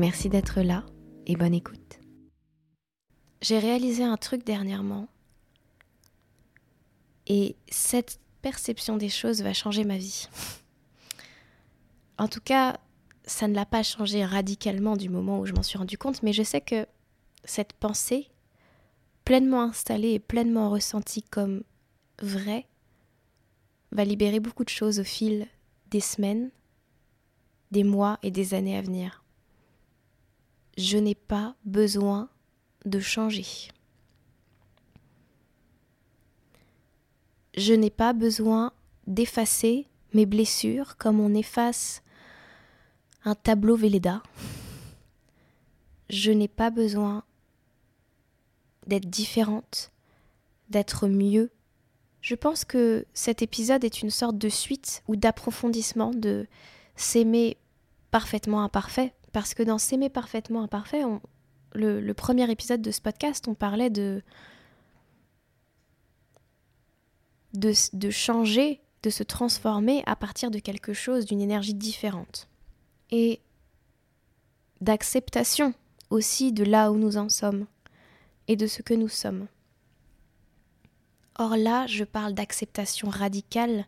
Merci d'être là et bonne écoute. J'ai réalisé un truc dernièrement et cette perception des choses va changer ma vie. En tout cas, ça ne l'a pas changé radicalement du moment où je m'en suis rendu compte, mais je sais que cette pensée, pleinement installée et pleinement ressentie comme vraie, va libérer beaucoup de choses au fil des semaines, des mois et des années à venir je n'ai pas besoin de changer. Je n'ai pas besoin d'effacer mes blessures comme on efface un tableau Véleda. Je n'ai pas besoin d'être différente, d'être mieux. Je pense que cet épisode est une sorte de suite ou d'approfondissement de s'aimer parfaitement imparfait, parce que dans S'aimer parfaitement imparfait, le, premier épisode de ce podcast, on parlait de, de, changer, de se transformer à partir de quelque chose, d'une énergie différente. Et d'acceptation aussi de là où nous en sommes et de ce que nous sommes. Or là, je parle d'acceptation radicale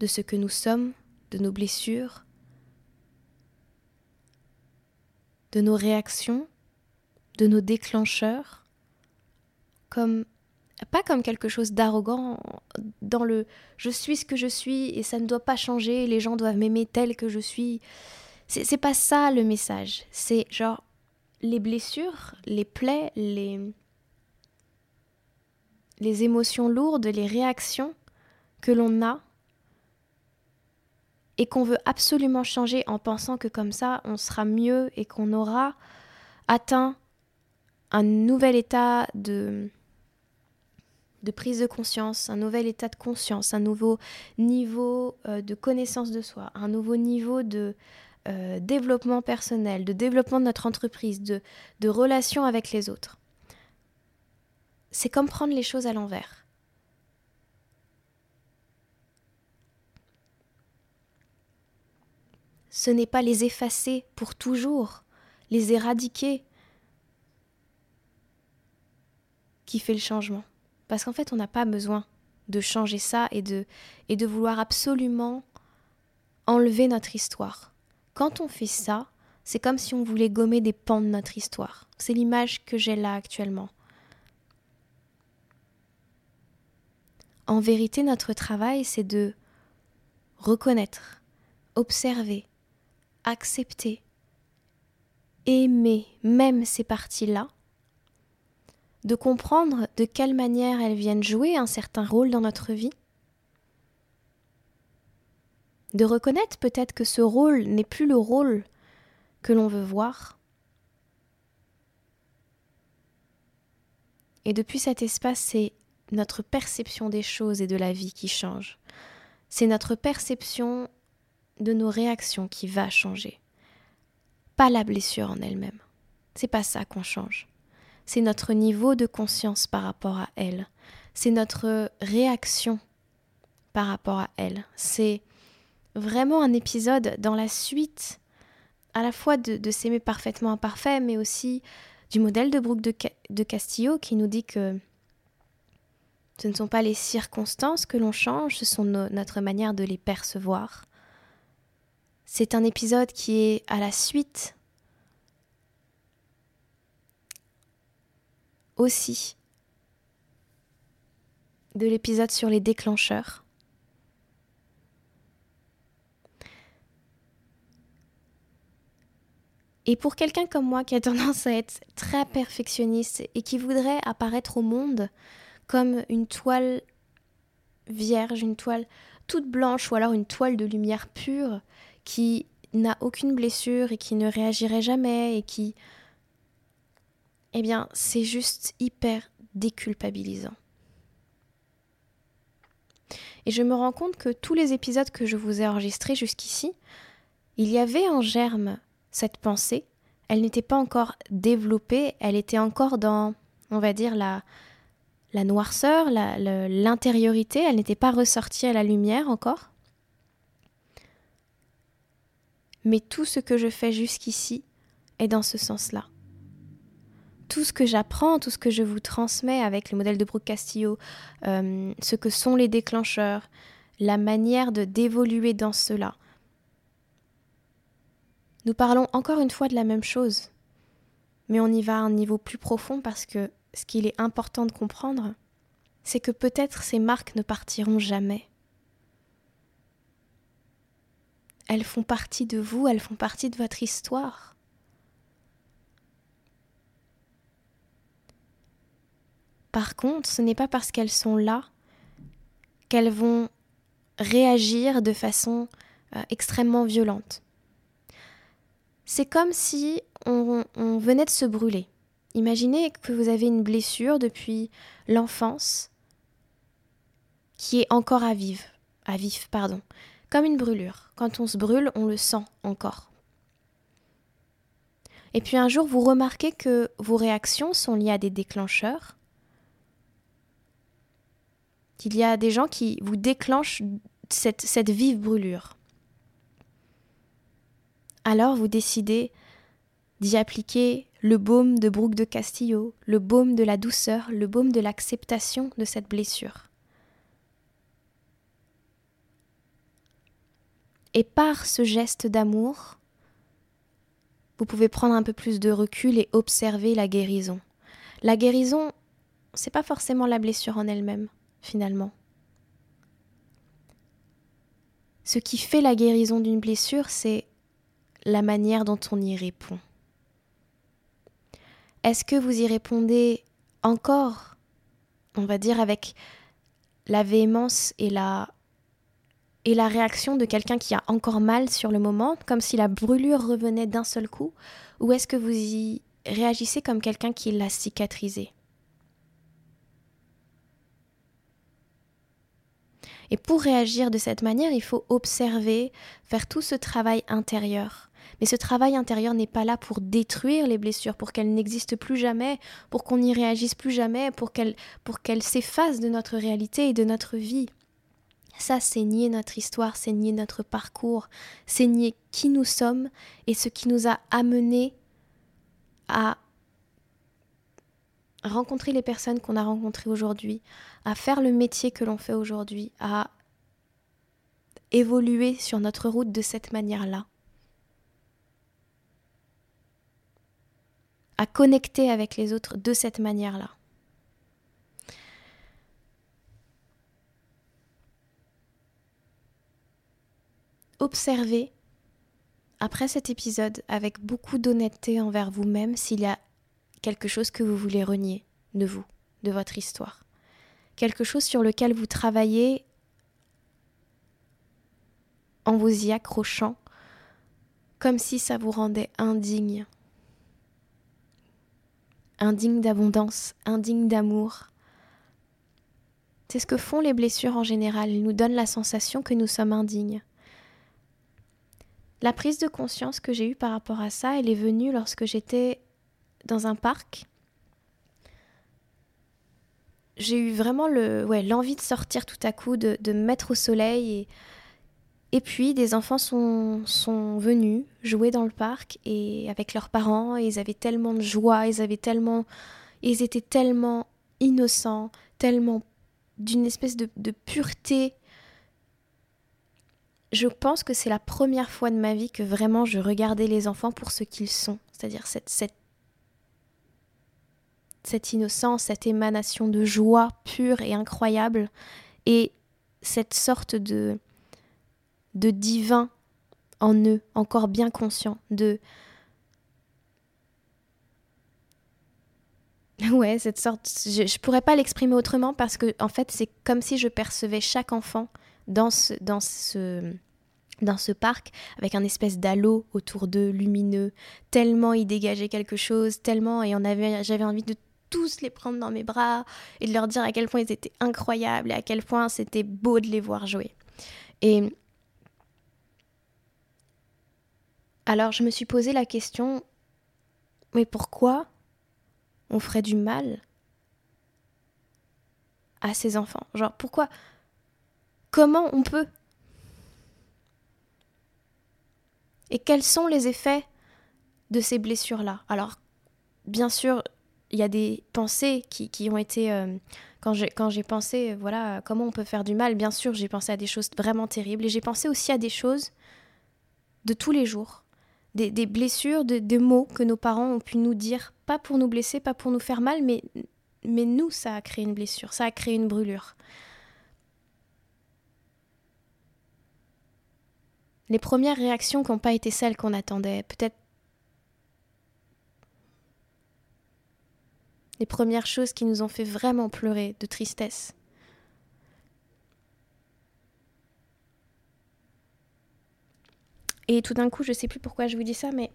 de ce que nous sommes, de nos blessures, de nos réactions, de nos déclencheurs, comme pas comme quelque chose d'arrogant dans le je suis ce que je suis et ça ne doit pas changer, les gens doivent m'aimer tel que je suis. C'est pas ça le message. C'est genre les blessures, les plaies, les, les émotions lourdes, les réactions que l'on a et qu'on veut absolument changer en pensant que comme ça on sera mieux et qu'on aura atteint un nouvel état de, de prise de conscience, un nouvel état de conscience, un nouveau niveau euh, de connaissance de soi, un nouveau niveau de euh, développement personnel, de développement de notre entreprise, de, de relation avec les autres. C'est comme prendre les choses à l'envers. Ce n'est pas les effacer pour toujours, les éradiquer qui fait le changement. Parce qu'en fait, on n'a pas besoin de changer ça et de, et de vouloir absolument enlever notre histoire. Quand on fait ça, c'est comme si on voulait gommer des pans de notre histoire. C'est l'image que j'ai là actuellement. En vérité, notre travail, c'est de reconnaître, observer, accepter, aimer même ces parties-là, de comprendre de quelle manière elles viennent jouer un certain rôle dans notre vie, de reconnaître peut-être que ce rôle n'est plus le rôle que l'on veut voir. Et depuis cet espace, c'est notre perception des choses et de la vie qui change. C'est notre perception de nos réactions qui va changer. Pas la blessure en elle-même. C'est pas ça qu'on change. C'est notre niveau de conscience par rapport à elle. C'est notre réaction par rapport à elle. C'est vraiment un épisode dans la suite à la fois de, s'aimer parfaitement imparfait, mais aussi du modèle de Brooke de, Castillo qui nous dit que ce ne sont pas les circonstances que l'on change, ce sont notre manière de les percevoir. C'est un épisode qui est à la suite aussi de l'épisode sur les déclencheurs. Et pour quelqu'un comme moi qui a tendance à être très perfectionniste et qui voudrait apparaître au monde comme une toile vierge, une toile toute blanche ou alors une toile de lumière pure, qui n'a aucune blessure et qui ne réagirait jamais et qui... Eh bien, c'est juste hyper déculpabilisant. Et je me rends compte que tous les épisodes que je vous ai enregistrés jusqu'ici, il y avait en germe cette pensée, elle n'était pas encore développée, elle était encore dans, on va dire, la, la noirceur, l'intériorité, elle n'était pas ressortie à la lumière encore. Mais tout ce que je fais jusqu'ici est dans ce sens-là. Tout ce que j'apprends, tout ce que je vous transmets avec le modèle de Brooke Castillo, euh, ce que sont les déclencheurs, la manière de d'évoluer dans cela. Nous parlons encore une fois de la même chose, mais on y va à un niveau plus profond parce que ce qu'il est important de comprendre, c'est que peut-être ces marques ne partiront jamais. Elles font partie de vous, elles font partie de votre histoire. Par contre, ce n'est pas parce qu'elles sont là qu'elles vont réagir de façon euh, extrêmement violente. C'est comme si on, venait de se brûler. Imaginez que vous avez une blessure depuis l'enfance qui est encore à vivre, à vif, pardon, comme une brûlure. Quand on se brûle, on le sent encore. Et puis un jour, vous remarquez que vos réactions sont liées à des déclencheurs, qu'il y a des gens qui vous déclenchent cette, vive brûlure. Alors vous décidez d'y appliquer le baume de Brooke de Castillo, le baume de la douceur, le baume de l'acceptation de cette blessure. Et par ce geste d'amour, vous pouvez prendre un peu plus de recul et observer la guérison. La guérison, c'est pas forcément la blessure en elle-même, finalement. Ce qui fait la guérison d'une blessure, c'est la manière dont on y répond. Est-ce que vous y répondez encore, on va dire, avec la véhémence et la, et la réaction de quelqu'un qui a encore mal sur le moment, comme si la brûlure revenait d'un seul coup, ou est-ce que vous y réagissez comme quelqu'un qui l'a cicatrisé? Et pour réagir de cette manière, il faut observer, faire tout ce travail intérieur. Mais ce travail intérieur n'est pas là pour détruire les blessures, pour qu'elles n'existent plus jamais, pour qu'on n'y réagisse plus jamais, pour qu'elles s'effacent de notre réalité et de notre vie. Ça, c'est nier notre histoire, c'est nier notre parcours, c'est nier qui nous sommes et ce qui nous a amenés à rencontrer les personnes qu'on a rencontrées aujourd'hui, à faire le métier que l'on fait aujourd'hui, à évoluer sur notre route de cette manière-là. à connecter avec les autres de cette manière-là. Observez, après cet épisode, avec beaucoup d'honnêteté envers vous-même, s'il y a quelque chose que vous voulez renier de vous, de votre histoire. Quelque chose sur lequel vous travaillez en vous y accrochant, comme si ça vous rendait indigne indigne d'abondance, indigne d'amour. C'est ce que font les blessures en général, elles nous donnent la sensation que nous sommes indignes. La prise de conscience que j'ai eue par rapport à ça, elle est venue lorsque j'étais dans un parc. J'ai eu vraiment l'envie de sortir tout à coup, de, me mettre au soleil et puis des enfants sont, sont venus jouer dans le parc et avec leurs parents ils avaient tellement de joie, ils avaient tellement ils étaient tellement innocents, tellement d'une espèce de, pureté. Je pense que c'est la première fois de ma vie que vraiment je regardais les enfants pour ce qu'ils sont, c'est-à-dire cette, cette, innocence, cette émanation de joie pure et incroyable et cette sorte de de divin en eux, encore bien conscient de... Ouais, cette sorte... Je, ne pourrais pas l'exprimer autrement parce que, en fait, c'est comme si je percevais chaque enfant dans ce, dans ce, dans ce parc avec un espèce d'halo autour d'eux, lumineux, tellement ils dégageaient quelque chose, tellement et j'avais envie de tous les prendre dans mes bras et de leur dire à quel point ils étaient incroyables et à quel point c'était beau de les voir jouer. Et alors je me suis posé la question, mais pourquoi on ferait du mal à ces enfants? Genre pourquoi Comment on peut Et quels sont les effets de ces blessures-là Alors, bien sûr, il y a des pensées qui, qui ont été... Euh, quand j'ai pensé, voilà, comment on peut faire du mal, bien sûr, j'ai pensé à des choses vraiment terribles. Et j'ai pensé aussi à des choses de tous les jours. Des, des blessures, de, des mots que nos parents ont pu nous dire, pas pour nous blesser, pas pour nous faire mal, mais, mais nous, ça a créé une blessure, ça a créé une brûlure. Les premières réactions qui n'ont pas été celles qu'on attendait, peut-être les premières choses qui nous ont fait vraiment pleurer de tristesse. Et tout d'un coup, je ne sais plus pourquoi je vous dis ça, mais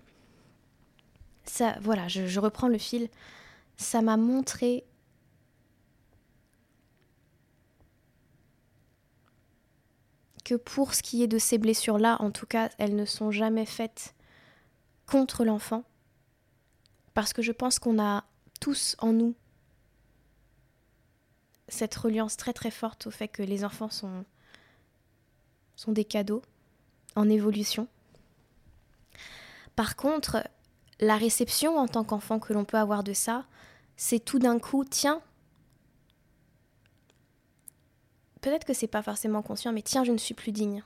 ça, voilà, je, je reprends le fil. Ça m'a montré que pour ce qui est de ces blessures-là, en tout cas, elles ne sont jamais faites contre l'enfant. Parce que je pense qu'on a tous en nous cette reliance très très forte au fait que les enfants sont, des cadeaux en évolution. Par contre, la réception en tant qu'enfant que l'on peut avoir de ça, c'est tout d'un coup, tiens, peut-être que c'est pas forcément conscient, mais tiens, je ne suis plus digne.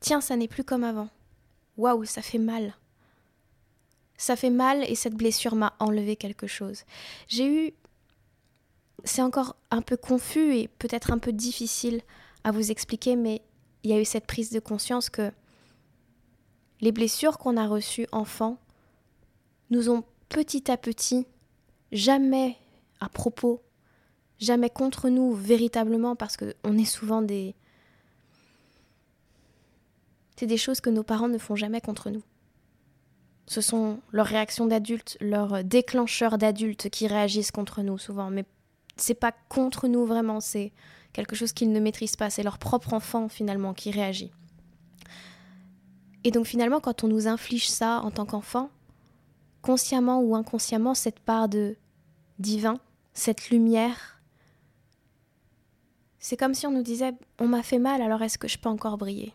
Tiens, ça n'est plus comme avant. Waouh, ça fait mal. Ça fait mal et cette blessure m'a enlevé quelque chose. J'ai eu. C'est encore un peu confus et peut-être un peu difficile à vous expliquer, mais il y a eu cette prise de conscience que les blessures qu'on a reçues enfant nous ont petit à petit jamais à propos jamais contre nous véritablement parce qu'on est souvent des... C'est des choses que nos parents ne font jamais contre nous. Ce sont leurs réactions d'adultes, leurs déclencheurs d'adultes qui réagissent contre nous souvent, mais c'est pas contre nous vraiment, c'est quelque chose qu'ils ne maîtrisent pas, c'est leur propre enfant finalement qui réagit. Et donc finalement, quand on nous inflige ça en tant qu'enfant, consciemment ou inconsciemment, cette part de divin, cette lumière c'est comme si on nous disait On m'a fait mal, alors est-ce que je peux encore briller?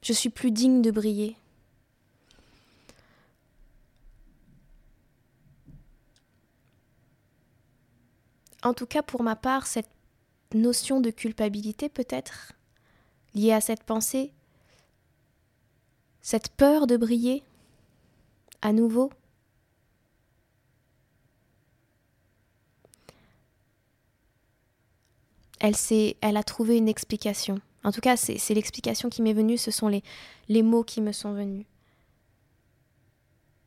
Je suis plus digne de briller. En tout cas, pour ma part, cette notion de culpabilité peut-être liée à cette pensée, cette peur de briller à nouveau, elle, elle a trouvé une explication. En tout cas, c'est l'explication qui m'est venue, ce sont les, les mots qui me sont venus.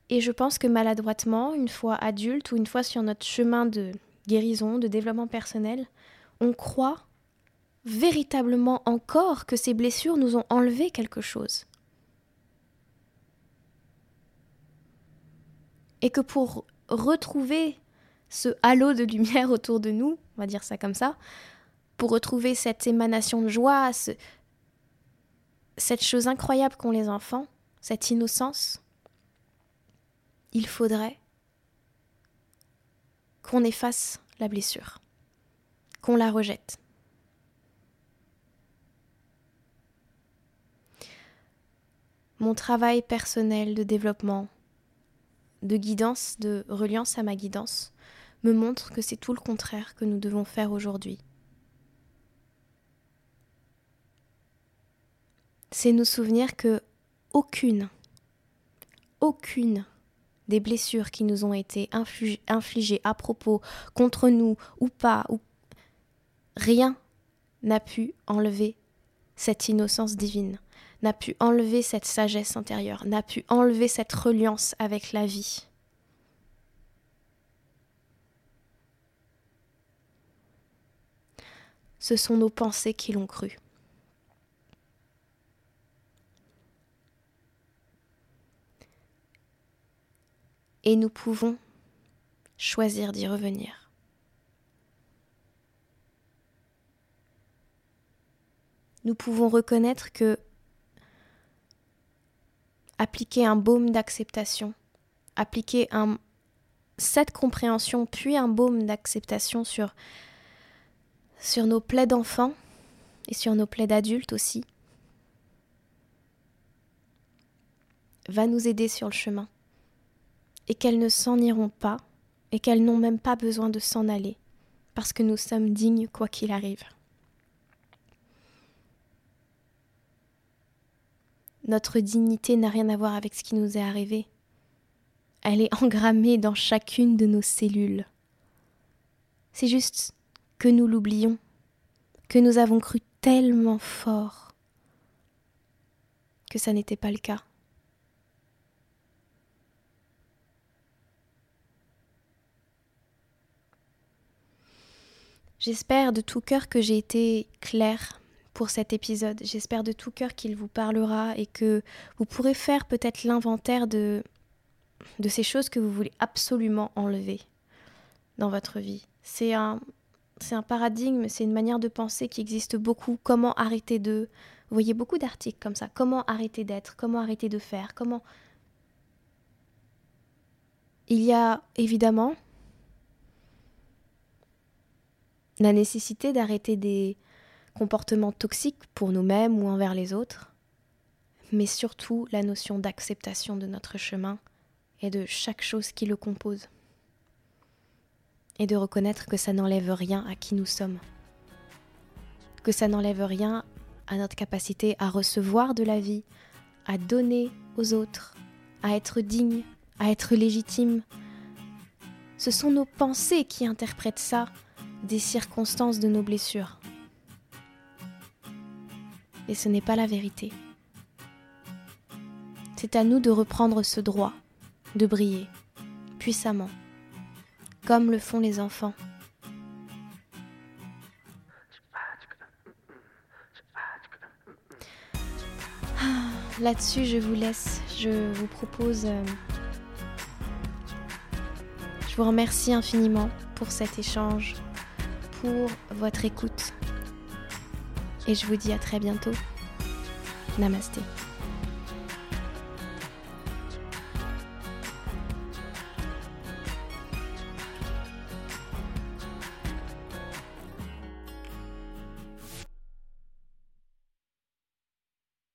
Et je pense que maladroitement, une fois adulte ou une fois sur notre chemin de guérison, de développement personnel, on croit véritablement encore que ces blessures nous ont enlevé quelque chose. Et que pour retrouver ce halo de lumière autour de nous, on va dire ça comme ça, pour retrouver cette émanation de joie, cette chose incroyable qu'ont les enfants, cette innocence, il faudrait qu'on efface la blessure, qu'on la rejette. Mon travail personnel de développement, de guidance, de reliance à ma guidance, me montre que c'est tout le contraire que nous devons faire aujourd'hui. C'est nous souvenir que aucune, aucune des blessures qui nous ont été infligées à propos, contre nous ou pas, ou rien n'a pu enlever cette innocence divine, n'a pu enlever cette sagesse intérieure, n'a pu enlever cette reliance avec la vie. ce sont nos pensées qui l'ont cru. Et nous pouvons choisir d'y revenir. Nous pouvons reconnaître que appliquer un baume d'acceptation, appliquer cette compréhension, puis un baume d'acceptation sur, sur nos plaies d'enfants et sur nos plaies d'adultes aussi, va nous aider sur le chemin. Et qu'elles ne s'en iront pas, et qu'elles n'ont même pas besoin de s'en aller, parce que nous sommes dignes quoi qu'il arrive. Notre dignité n'a rien à voir avec ce qui nous est arrivé. Elle est engrammée dans chacune de nos cellules. C'est juste que nous l'oublions, que nous avons cru tellement fort que ça n'était pas le cas. J'espère de tout cœur que j'ai été claire pour cet épisode. J'espère de tout cœur qu'il vous parlera et que vous pourrez faire peut-être l'inventaire de, de ces choses que vous voulez absolument enlever dans votre vie. C'est un, c'est un paradigme, c'est une manière de penser qui existe beaucoup. Comment arrêter de... Vous voyez beaucoup d'articles comme ça. Comment arrêter d'être Comment arrêter de faire Comment... Il y a évidemment la nécessité d'arrêter des, comportements toxiques pour nous-mêmes ou envers les autres, mais surtout la notion d'acceptation de notre chemin et de chaque chose qui le compose. Et de reconnaître que ça n'enlève rien à qui nous sommes. Que ça n'enlève rien à notre capacité à recevoir de la vie, à donner aux autres, à être digne, à être légitime. Ce sont nos pensées qui interprètent ça des circonstances de nos blessures et ce n'est pas la vérité. C'est à nous de reprendre ce droit, de briller, puissamment, comme le font les enfants. Ah, là-dessus, je vous laisse. Je vous propose... Euh, je vous remercie infiniment pour cet échange, pour votre écoute et je vous dis à très bientôt. Namasté.